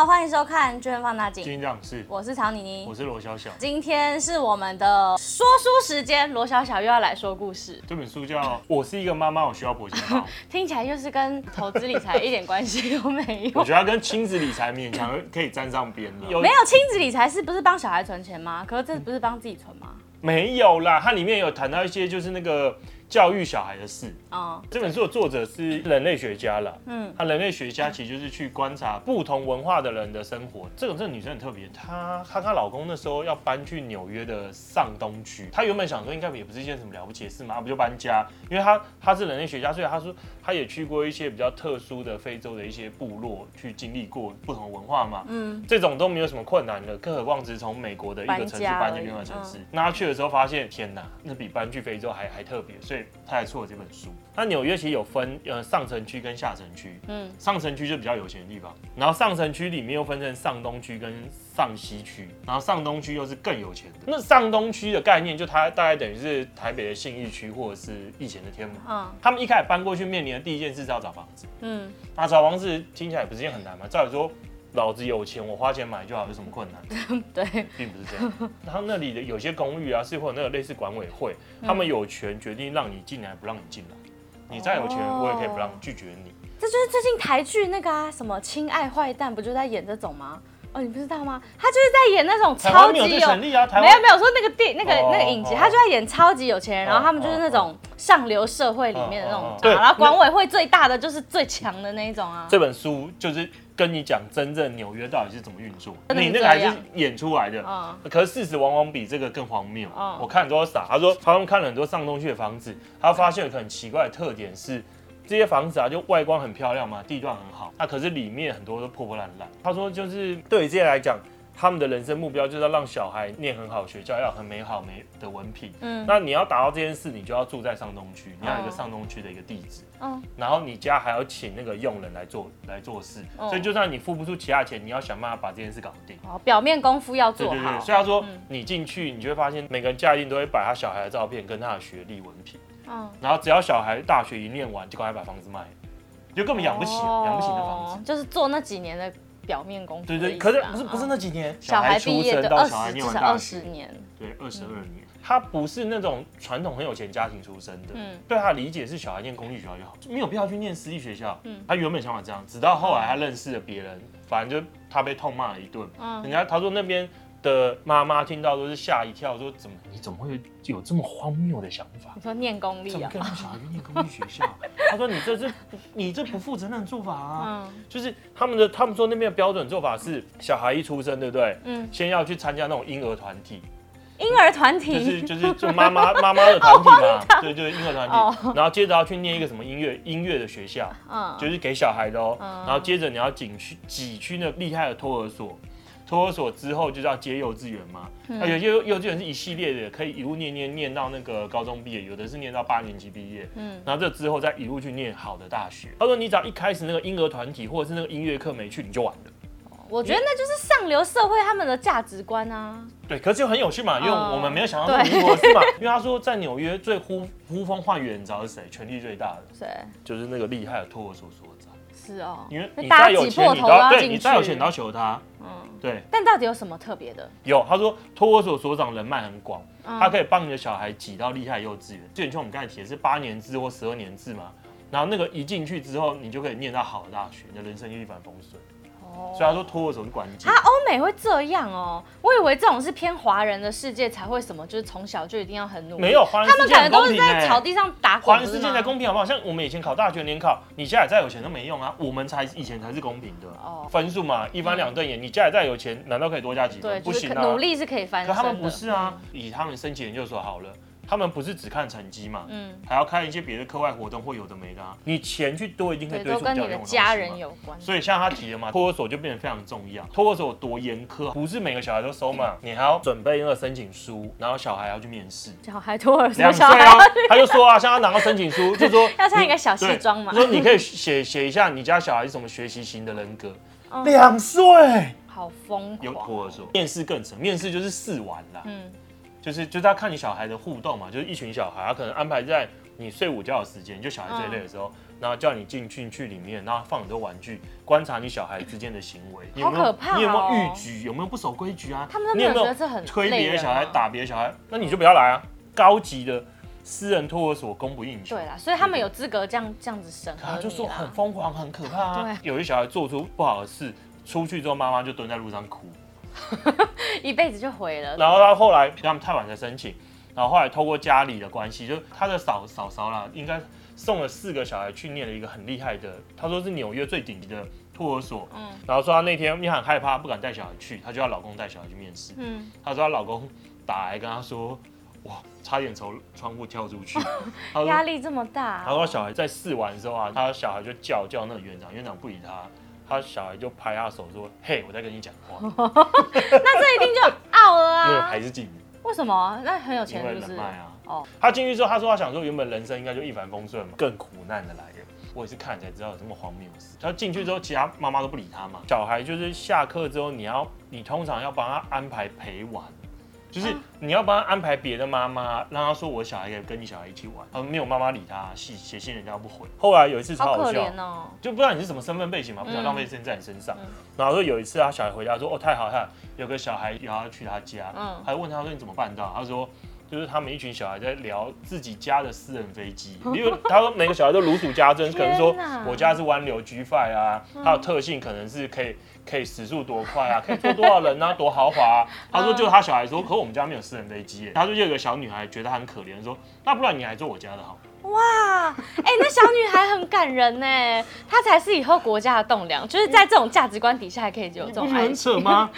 好，欢迎收看《巨亨放大镜》。今天是，我是曹妮妮，我是罗小小。今天是我们的说书时间，罗小小又要来说故事。这本书叫《我是一个妈妈，我需要婆钱包》，听起来就是跟投资理财一点关系都没有。我觉得它跟亲子理财勉强可以沾上边了。有 没有亲子理财是不是帮小孩存钱吗？可是这不是帮自己存吗？没有啦，它里面有谈到一些就是那个。教育小孩的事啊，这本书的作者是人类学家了。嗯，他人类学家其实就是去观察不同文化的人的生活。这个这个女生很特别，她她她老公那时候要搬去纽约的上东区。她原本想说应该也不是一件什么了不起的事嘛，不就搬家？因为她她是人类学家，所以她说她也去过一些比较特殊的非洲的一些部落，去经历过不同文化嘛。嗯，这种都没有什么困难的，更何况只是从美国的一个城市搬去另外城市。那她去的时候发现，天哪，那比搬去非洲还还特别，所以。他还出了这本书。那纽约其实有分呃上城区跟下城区。嗯，上城区就比较有钱的地方，然后上城区里面又分成上东区跟上西区，然后上东区又是更有钱的。那上东区的概念就它大概等于是台北的信义区或者是以前的天母。嗯，他们一开始搬过去面临的第一件事是要找房子。嗯，那找房子听起来也不是件很难嘛。照理说。老子有钱，我花钱买就好，有什么困难？对，并不是这样。然后那里的有些公寓啊，是会有那个类似管委会，嗯、他们有权决定让你进来，不让你进来。你再有钱，我也可以不让拒绝你。这就是最近台剧那个啊，什么《亲爱坏蛋》，不就在演这种吗？哦，你不知道吗？他就是在演那种超级有，没有没有没有说那个电那个那个影集，他就在演超级有钱人，然后他们就是那种上流社会里面的那种，对，然后管委会最大的就是最强的那一种啊。这本书就是跟你讲真正纽约到底是怎么运作，你那个还是演出来的，可是事实往往比这个更荒谬。我看很多傻，他说他们看了很多上东区的房子，他发现有个很奇怪的特点是。这些房子啊，就外观很漂亮嘛，地段很好，那、啊、可是里面很多都破破烂烂。他说，就是对于这些来讲，他们的人生目标就是要让小孩念很好学校，要很美好美的文凭。嗯，那你要达到这件事，你就要住在上东区，你要有一个上东区的一个地址。嗯，然后你家还要请那个佣人来做来做事，嗯、所以就算你付不出其他钱，你要想办法把这件事搞定。哦，表面功夫要做好。对对对，所以他说，你进去，你就会发现每个人家一定都会摆他小孩的照片跟他的学历文凭。嗯，然后只要小孩大学一念完，就赶快把房子卖。就根本养不起，养不起的房子，就是做那几年的表面功夫。对对，可是不是不是那几年，小孩出生到小孩念完大学，对，二十二年。他不是那种传统很有钱家庭出身的，嗯，对他的理解是小孩念公立学校就好，没有必要去念私立学校。嗯，他原本想法这样，直到后来他认识了别人，反正就他被痛骂了一顿。嗯，人家他说那边。的妈妈听到都是吓一跳，说：“怎么你怎么会有这么荒谬的想法？”你说念公立啊？怎么可以让小孩去念公立学校？他说：“你这是你这不负责任的做法啊！嗯、就是他们的他们说那边的标准做法是，小孩一出生，对不对？嗯，先要去参加那种婴儿团体，婴儿团体就是就是做 妈妈妈妈的团体嘛，对，就是婴儿团体。哦、然后接着要去念一个什么音乐音乐的学校，嗯，就是给小孩的哦。嗯、然后接着你要挤去挤去那厉害的托儿所。”托儿所之后就是要接幼稚园嘛，嗯、啊，有些幼稚园是一系列的，可以一路念念念到那个高中毕业，有的是念到八年级毕业，嗯，然后这之后再一路去念好的大学。他说你只要一开始那个婴儿团体或者是那个音乐课没去，你就完了。我觉得那就是上流社会他们的价值观啊。对，可是就很有趣嘛，因为我们没有想到那么多是嘛，因为他说在纽约最呼呼风唤雨，你知道是谁？权力最大的谁？就是那个厉害的托儿所所长。是哦，因为你再有钱，你都要对你再有钱，你要求他。嗯，对。但到底有什么特别的？有，他说托儿所所长人脉很广，他可以帮你的小孩挤到厉害幼稚园。就像我们刚才提的是八年制或十二年制嘛，然后那个一进去之后，你就可以念到好的大学，你的人生就一帆风顺。所以他说托儿所是关键。他欧美会这样哦，我以为这种是偏华人的世界才会什么，就是从小就一定要很努力。没有。他们可能都是在草地上打滚。华人世界才公平好不好？像我们以前考大学联考，你家里再有钱都没用啊，我们才以前才是公平的。哦。分数嘛，一翻两瞪眼，你家里再有钱，难道可以多加几分？不行啊。努力是可以翻。可他们不是啊，以他们申请研究所好了。他们不是只看成绩嘛，嗯，还要看一些别的课外活动，或有的没的啊。你钱去多，一定可以堆出比较用的东西嘛。跟你的家人有关。所以像他提的嘛，托儿所就变得非常重要。托儿所有多严苛，不是每个小孩都收嘛，你还要准备那个申请书，然后小孩要去面试。小孩托儿所，两岁啊，他就说啊，像他拿到申请书，就说 要穿一个小西装嘛，说你可以写写一下你家小孩是什么学习型的人格。两岁，好疯狂。有托儿所，面试更成，面试就是试完了，嗯。就是就是他看你小孩的互动嘛，就是一群小孩，他可能安排在你睡午觉的时间，就小孩最累的时候，嗯、然后叫你进去去里面，然后放很多玩具，观察你小孩之间的行为，你有没有好可怕、哦、你有没有逾矩，有没有不守规矩啊？他们有没有推别的小孩、打别的小孩？那你就不要来啊！高级的私人托儿所供不应求。对啦，所以他们有资格这样这样子审核。他就说很疯狂，很可怕啊！有些小孩做出不好的事，出去之后妈妈就蹲在路上哭。一辈子就毁了。然后他后来他们太晚才申请，然后后来透过家里的关系，就他的嫂嫂嫂啦，应该送了四个小孩去念了一个很厉害的，他说是纽约最顶级的托儿所。嗯。然后说他那天你很害怕，不敢带小孩去，她就要老公带小孩去面试。嗯。她说她老公打来跟他说，哇，差点从窗户跳出去。压力这么大。他说小孩在试完之后啊，他小孩就叫叫那个园长，园长不理他。他小孩就拍他手说：“嘿，我在跟你讲话。”那这一定就 out 了啊！因为还是妓女。为什么？那很有钱是不是？因为人脉啊。哦。他进去之后，他说他想说，原本人生应该就一帆风顺嘛，更苦难的来了。我也是看才知道有这么荒谬的事。他进去之后，其他妈妈都不理他嘛。小孩就是下课之后，你要你通常要帮他安排陪玩。就是你要帮他安排别的妈妈，让他说我小孩可以跟你小孩一起玩，他没有妈妈理他，写写信人家不回。后来有一次超好笑，哦、就不知道你是什么身份背景嘛，不想浪费时间在你身上。嗯、然后说有一次他小孩回家说哦太好太好，有个小孩要去他家，嗯，还问他说你怎么办到？他说。就是他们一群小孩在聊自己家的私人飞机，因为他说每个小孩都如数家珍，可能说我家是湾流 G5 啊，它的特性可能是可以可以时速多快啊，可以坐多少人啊，多豪华啊。他说就他小孩说，可我们家没有私人飞机。他说就有个小女孩觉得他很可怜，说那不然你来坐我家的好。哇，哎、欸，那小女孩很感人呢，她才是以后国家的栋梁，就是在这种价值观底下还可以有这种爱。很扯吗？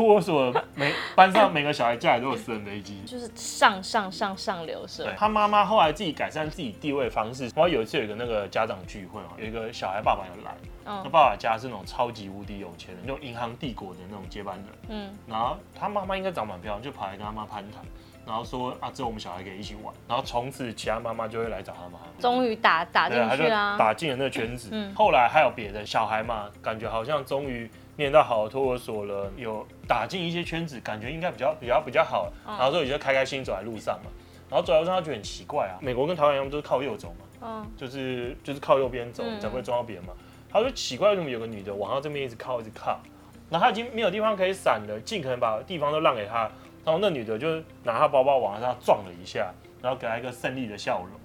托儿所每班上每个小孩家里都有私人飞机，就是上上上上流社。他妈妈后来自己改善自己地位的方式。然后有一次有一个那个家长聚会哦，有一个小孩爸爸要来，他爸爸家是那种超级无敌有钱的，那种银行帝国的那种接班人。嗯，然后他妈妈应该长蛮漂亮，就跑来跟他妈攀谈，然后说啊，这我们小孩可以一起玩。然后从此其他妈妈就会来找他妈。终于打打进去啊，打进了那个圈子。嗯，后来还有别的小孩嘛，感觉好像终于。念到好的托儿所了，有打进一些圈子，感觉应该比较比较比较好。然后之后也就开开心走在路上嘛，然后走在路上他觉得很奇怪啊。美国跟台湾一样都是靠右走嘛，嗯，就是就是靠右边走才不会撞到别人嘛。他说奇怪，为什么有个女的往他这边一直靠一直靠，然后他已经没有地方可以闪了，尽可能把地方都让给他。然后那女的就拿他包包往他撞了一下，然后给他一个胜利的笑容。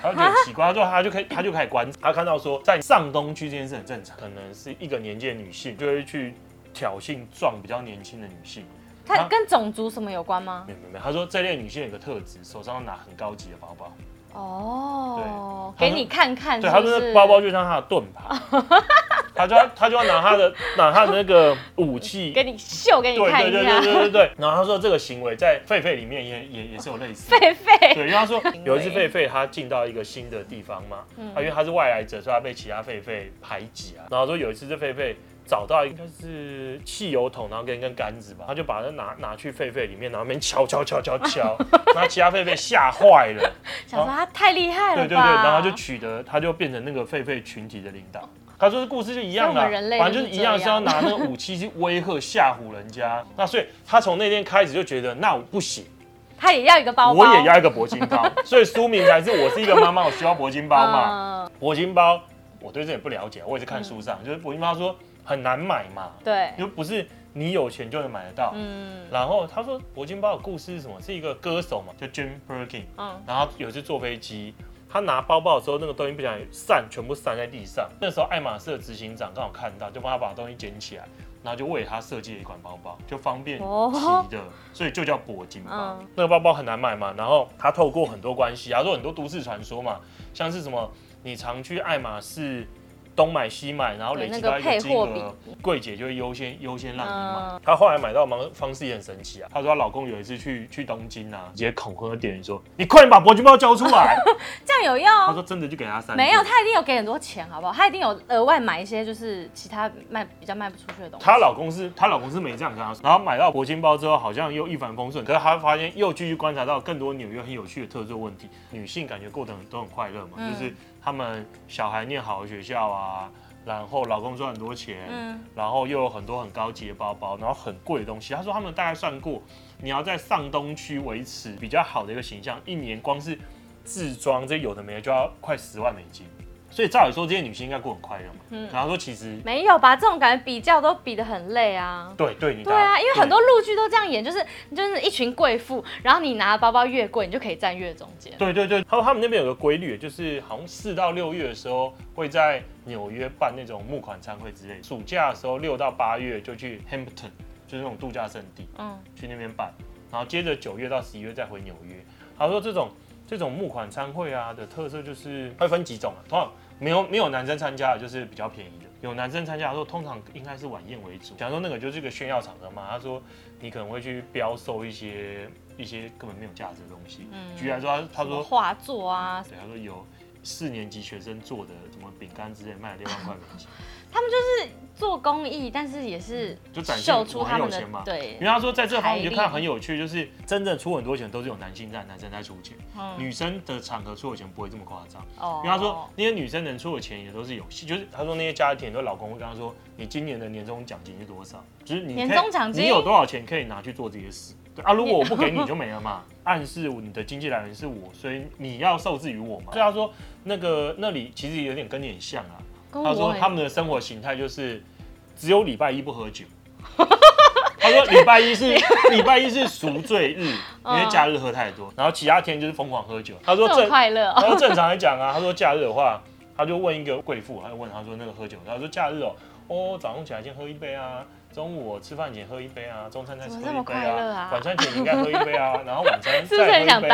他就觉得很奇怪，他 说他就可以，他就开始观察，他看到说在上东区这件事很正常，可能是一个年纪的女性就会去挑衅撞比较年轻的女性。他跟种族什么有关吗？没有没有没有，他说这类女性有个特质，手上拿很高级的包包。哦，对，给你看看是是。对，他说那包包就像他的盾牌。他就要他就要拿他的拿他的那个武器给你秀给你看一下，对对对对对对。然后他说这个行为在狒狒里面也也也是有类似。狒狒。对，因为他说有一次狒狒他进到一个新的地方嘛，他因为他是外来者，所以他被其他狒狒排挤啊。然后说有一次这狒狒找到应该是汽油桶，然后跟一根杆子吧，他就把它拿拿去狒狒里面，然后那边敲敲敲敲敲，然后其他狒狒吓坏了，想说他太厉害了。对对对，然后就取得，他就变成那个狒狒群体的领导。他说：“这故事就一样的，反正就是一样，是要拿那个武器去威吓吓唬人家。那所以他从那天开始就觉得，那我不行，他也要一个包包，我也要一个铂金包。所以书名才是我是一个妈妈，我需要铂金包嘛。铂金包，我对这也不了解，我也是看书上，就是铂金包说很难买嘛，对，又不是你有钱就能买得到。嗯，然后他说铂金包的故事是什么？是一个歌手嘛，叫 Jim Birkin。嗯，然后有一次坐飞机。”他拿包包的时候，那个东西不小心散，全部散在地上。那时候爱马仕的执行长刚好看到，就帮他把东西捡起来，然后就为他设计了一款包包，就方便提的，所以就叫铂金包。那个包包很难买嘛，然后他透过很多关系，他说很多都市传说嘛，像是什么你常去爱马仕。东买西买，然后累积到一个金额，柜姐就会优先优先让你买。她后来买到的方式也很神奇啊。她说她老公有一次去去东京啊，直接恐吓店员说：“你快点把铂金包交出来。”这样有用？她说真的就给他三。没有，她一定有给很多钱，好不好？她一定有额外买一些就是其他卖比较卖不出去的东西。她老公是她老公是没这样跟她说，然后买到铂金包之后好像又一帆风顺，可是她发现又继续观察到更多纽约很有趣的特殊问题。女性感觉过得很都很快乐嘛，嗯、就是他们小孩念好的学校啊。然后老公赚很多钱，嗯，然后又有很多很高级的包包，然后很贵的东西。他说他们大概算过，你要在上东区维持比较好的一个形象，一年光是自装这有的没的就要快十万美金。所以照理说，这些女性应该过很快乐嘛。嗯，然后说其实没有吧，这种感觉比较都比得很累啊。对对，你对啊，因为很多陆剧都这样演，就是就是一群贵妇，然后你拿的包包越贵，你就可以站越中间。对对对，还有他们那边有个规律，就是好像四到六月的时候会在纽约办那种募款餐会之类，暑假的时候六到八月就去 Hampton，就是那种度假胜地，嗯，去那边办，然后接着九月到十一月再回纽约。他说这种这种募款餐会啊的特色就是会分几种啊，通常。没有没有男生参加的，就是比较便宜的。有男生参加的时候，通常应该是晚宴为主。假如说那个就是个炫耀场合嘛，他说你可能会去标售一些一些根本没有价值的东西。嗯，举例来说，他他说画作啊，对，他说有四年级学生做的什么饼干之类，卖了六万块美金。他们就是做公益，但是也是就展现出他们的钱嘛。对，因为他说在这方面就看很有趣，就是真正出很多钱都是有男性在，男生在出钱。嗯，女生的场合出的钱不会这么夸张。哦，因为他说那些女生能出的钱也都是有戏，就是他说那些家庭的老公会跟他说，你今年的年终奖金是多少？就是你年终奖金你有多少钱可以拿去做这些事？对啊，如果我不给你就没了嘛。暗示你的经济来源是我，所以你要受制于我嘛。所以他说那个那里其实有点跟你很像啊。他说他们的生活形态就是只有礼拜一不喝酒。他说礼拜一是 礼拜一是赎罪日，因为假日喝太多，然后其他天就是疯狂喝酒。他说正快乐。他说正常来讲啊，他说假日的话，他就问一个贵妇，他就问他说那个喝酒，他说假日哦，哦早上起来先喝一杯啊。中午我吃饭前喝一杯啊，中餐再喝一杯啊，晚餐前应该喝一杯啊，然后晚餐再喝一杯，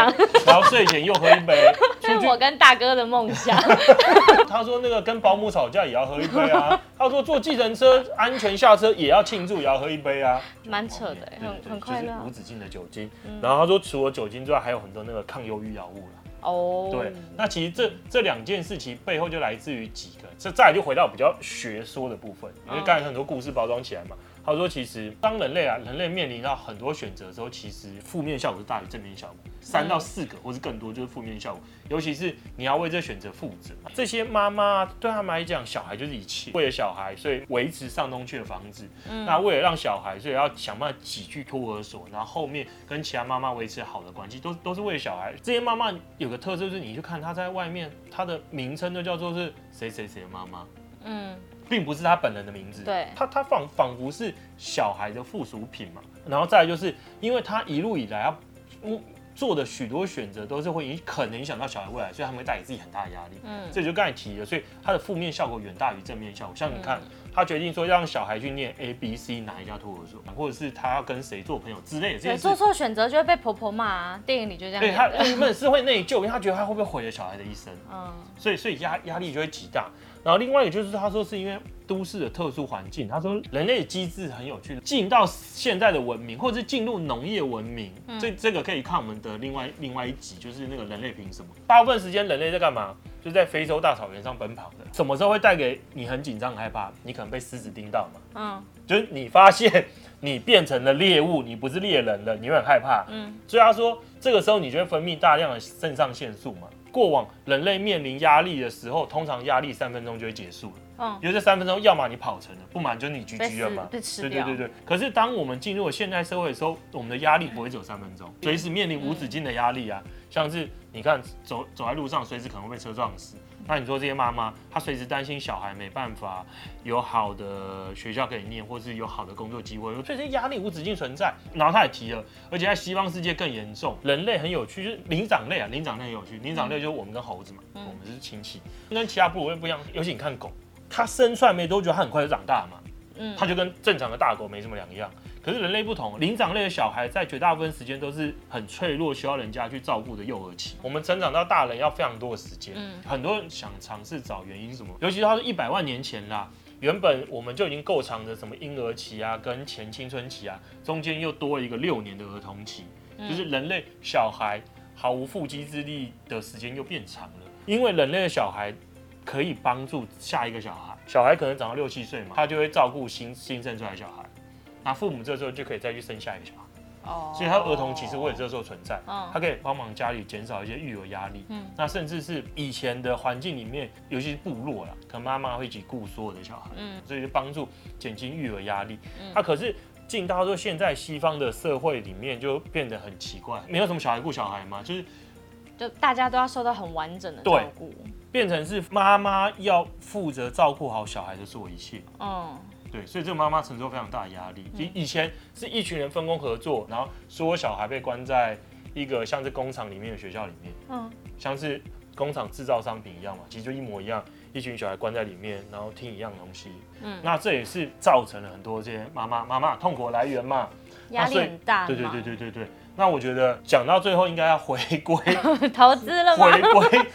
然后睡前又喝一杯。这是我跟大哥的梦想。他说那个跟保姆吵架也要喝一杯啊，他说坐计程车安全下车也要庆祝，也要喝一杯啊，蛮扯的，很很快乐。就是无止境的酒精，然后他说除了酒精之外，还有很多那个抗忧郁药物了。哦，对，那其实这这两件事情背后就来自于几个，这再来就回到比较学说的部分，因为刚才很多故事包装起来嘛。他说：“其实，当人类啊，人类面临到很多选择的时候，其实负面效果是大于正面效果，三到四个或是更多就是负面效果。尤其是你要为这选择负责。这些妈妈对他们来讲，小孩就是一切。为了小孩，所以维持上东区的房子。嗯、那为了让小孩，所以要想办法挤去托儿所，然后后面跟其他妈妈维持好的关系，都都是为了小孩。这些妈妈有个特色，就是你去看她在外面，她的名称都叫做是谁谁谁的妈妈。嗯。”并不是他本人的名字，对，他他仿仿佛是小孩的附属品嘛，然后再来就是，因为他一路以来要做的许多选择都是会影可能影响到小孩未来，所以他们会带给自己很大的压力。嗯，这就刚才提了，所以他的负面效果远大于正面效果。像你看，他决定说让小孩去念 A、B、C 哪一家托儿所，或者是他要跟谁做朋友之类的这些，做错选择就会被婆婆骂啊。电影里就这样。对，他原本是会内疚，因为他觉得他会不会毁了小孩的一生。嗯，所以所以压压力就会极大。然后另外一个就是他说是因为都市的特殊环境，他说人类的机制很有趣，进到现在的文明，或者是进入农业文明，这、嗯、这个可以看我们的另外另外一集，就是那个人类凭什么？大部分时间人类在干嘛？就是在非洲大草原上奔跑的。什么时候会带给你很紧张、害怕？你可能被狮子叮到嘛？嗯，就是你发现你变成了猎物，你不是猎人了，你会很害怕。嗯，所以他说这个时候你就会分泌大量的肾上腺素嘛。过往人类面临压力的时候，通常压力三分钟就会结束了。嗯，因为这三分钟，要么你跑成了，不然就是你 GG 了嘛。对对对对。可是当我们进入了现代社会的时候，我们的压力不会只有三分钟，随时面临无止境的压力啊，像是。你看，走走在路上，随时可能会被车撞死。那你说这些妈妈，她随时担心小孩没办法有好的学校可以念，或是有好的工作机会，所以这些压力无止境存在。然后他也提了，而且在西方世界更严重。人类很有趣，就是灵长类啊，灵长类很有趣。灵长类就是我们跟猴子嘛，我们是亲戚，跟其他部落不一样。尤其你看狗，它生出来没多久，它很快就长大嘛，嗯，它就跟正常的大狗没什么两样。可是人类不同，灵长类的小孩在绝大部分时间都是很脆弱，需要人家去照顾的幼儿期。我们成长到大人要非常多的时间。嗯，很多人想尝试找原因什么，尤其是他是一百万年前啦，原本我们就已经够长的什么婴儿期啊，跟前青春期啊，中间又多了一个六年的儿童期，就是人类小孩毫无缚鸡之力的时间又变长了。因为人类的小孩可以帮助下一个小孩，小孩可能长到六七岁嘛，他就会照顾新新生出来的小孩。那父母这时候就可以再去生下一个小孩，哦，所以他儿童其实会这时候存在，嗯，他可以帮忙家里减少一些育儿压力，嗯，那甚至是以前的环境里面，尤其是部落啦，可能妈妈会一起顾所有的小孩，嗯，所以就帮助减轻育儿压力，嗯，他可是进到说现在西方的社会里面就变得很奇怪，没有什么小孩顾小孩嘛，就是就大家都要受到很完整的照顾，变成是妈妈要负责照顾好小孩的所有一切，嗯。对，所以这个妈妈承受非常大的压力。以以前是一群人分工合作，然后所有小孩被关在一个像是工厂里面的学校里面，嗯，像是工厂制造商品一样嘛，其实就一模一样，一群小孩关在里面，然后听一样东西，嗯，那这也是造成了很多这些妈妈妈妈痛苦的来源嘛，压力。很大，对对对对对对。那我觉得讲到最后应该要回归 投资了吗？回归，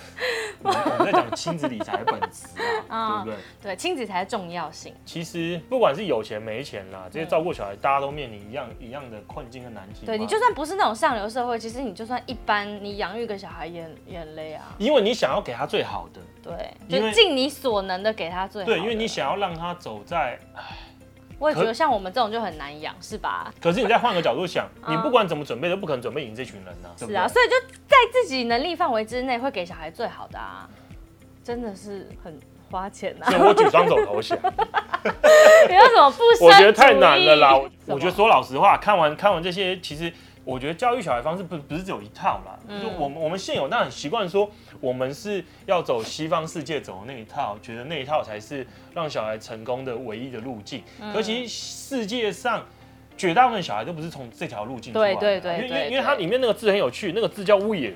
我们在讲亲子理财的本质啊，对不对？对，亲子才是重要性。其实不管是有钱没钱啦，这些照顾小孩，大家都面临一样一样的困境和难题。对，你就算不是那种上流社会，其实你就算一般，你养育个小孩也也很累啊。因为你想要给他最好的，对，就尽你所能的给他最好的。对，因为你想要让他走在，我也觉得像我们这种就很难养，是吧？可是你再换个角度想，你不管怎么准备，都不可能准备赢这群人呢。是啊，所以就在自己能力范围之内，会给小孩最好的啊，真的是很花钱啊。所以我举双手投降。你有什么不？我觉得太难了啦。我觉得说老实话，看完看完这些，其实。我觉得教育小孩方式不不是只有一套啦，嗯、就我们我们现有，那很习惯说我们是要走西方世界走的那一套，觉得那一套才是让小孩成功的唯一的路径。嗯、可其实世界上绝大部分小孩都不是从这条路径出来的，对对对，因为因为它里面那个字很有趣，那个字叫 “we”，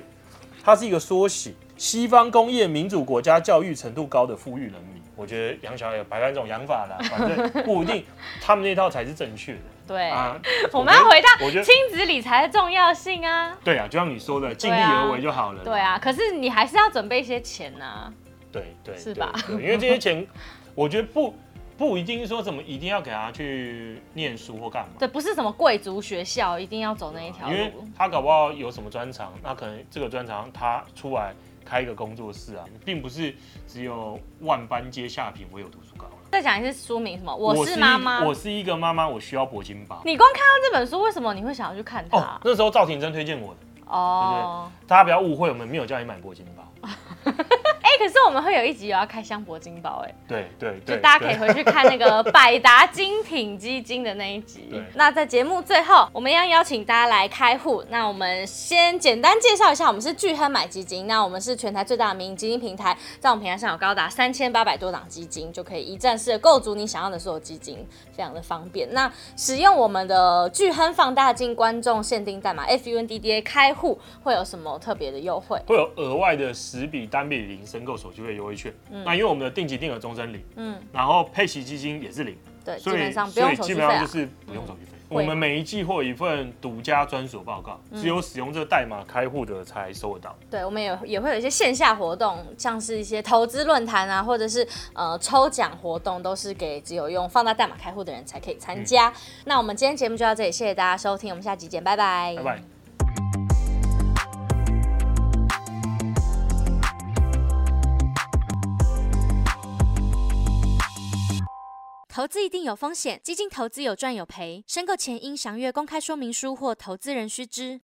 它是一个缩写，西方工业民主国家教育程度高的富裕人民。我觉得养小孩有百万种养法啦，反正不一定 他们那套才是正确的。对，啊、我们要回到亲子理财的重要性啊。对啊，就像你说的，尽力而为就好了。对啊，可是你还是要准备一些钱呐、啊。对对，是吧？因为这些钱，我觉得不不一定说怎么一定要给他去念书或干嘛。对，不是什么贵族学校一定要走那一条路。因为他搞不好有什么专长，那可能这个专长他出来开一个工作室啊，并不是只有万般皆下品，唯有读书高。再讲一次书名什么？我是妈妈，我是一个妈妈，我需要铂金包。你光看到这本书，为什么你会想要去看它？哦，那时候赵婷真推荐我的。哦，大家不要误会，我们没有叫你买铂金包。可是我们会有一集有要开箱铂金包，哎，对对对，就大家可以回去看那个 百达精品基金的那一集。那在节目最后，我们要邀请大家来开户。那我们先简单介绍一下，我们是巨亨买基金。那我们是全台最大的民营基金平台，在我们平台上有高达三千八百多档基金，就可以一站式的构筑你想要的所有基金，非常的方便。那使用我们的巨亨放大镜观众限定代码 FUNDDA 开户会有什么特别的优惠？会有额外的十笔单笔零申购手续费优惠券。嗯、那因为我们的定期定额终身零，嗯，然后配息基金也是零，对，所以基本上就是不用手续费。嗯我们每一季会有一份独家专属报告，只有使用这个代码开户的才收得到。对，我们也也会有一些线下活动，像是一些投资论坛啊，或者是呃抽奖活动，都是给只有用放大代码开户的人才可以参加。嗯、那我们今天节目就到这里，谢谢大家收听，我们下期见，拜拜，拜拜。投资一定有风险，基金投资有赚有赔，申购前应详阅公开说明书或投资人须知。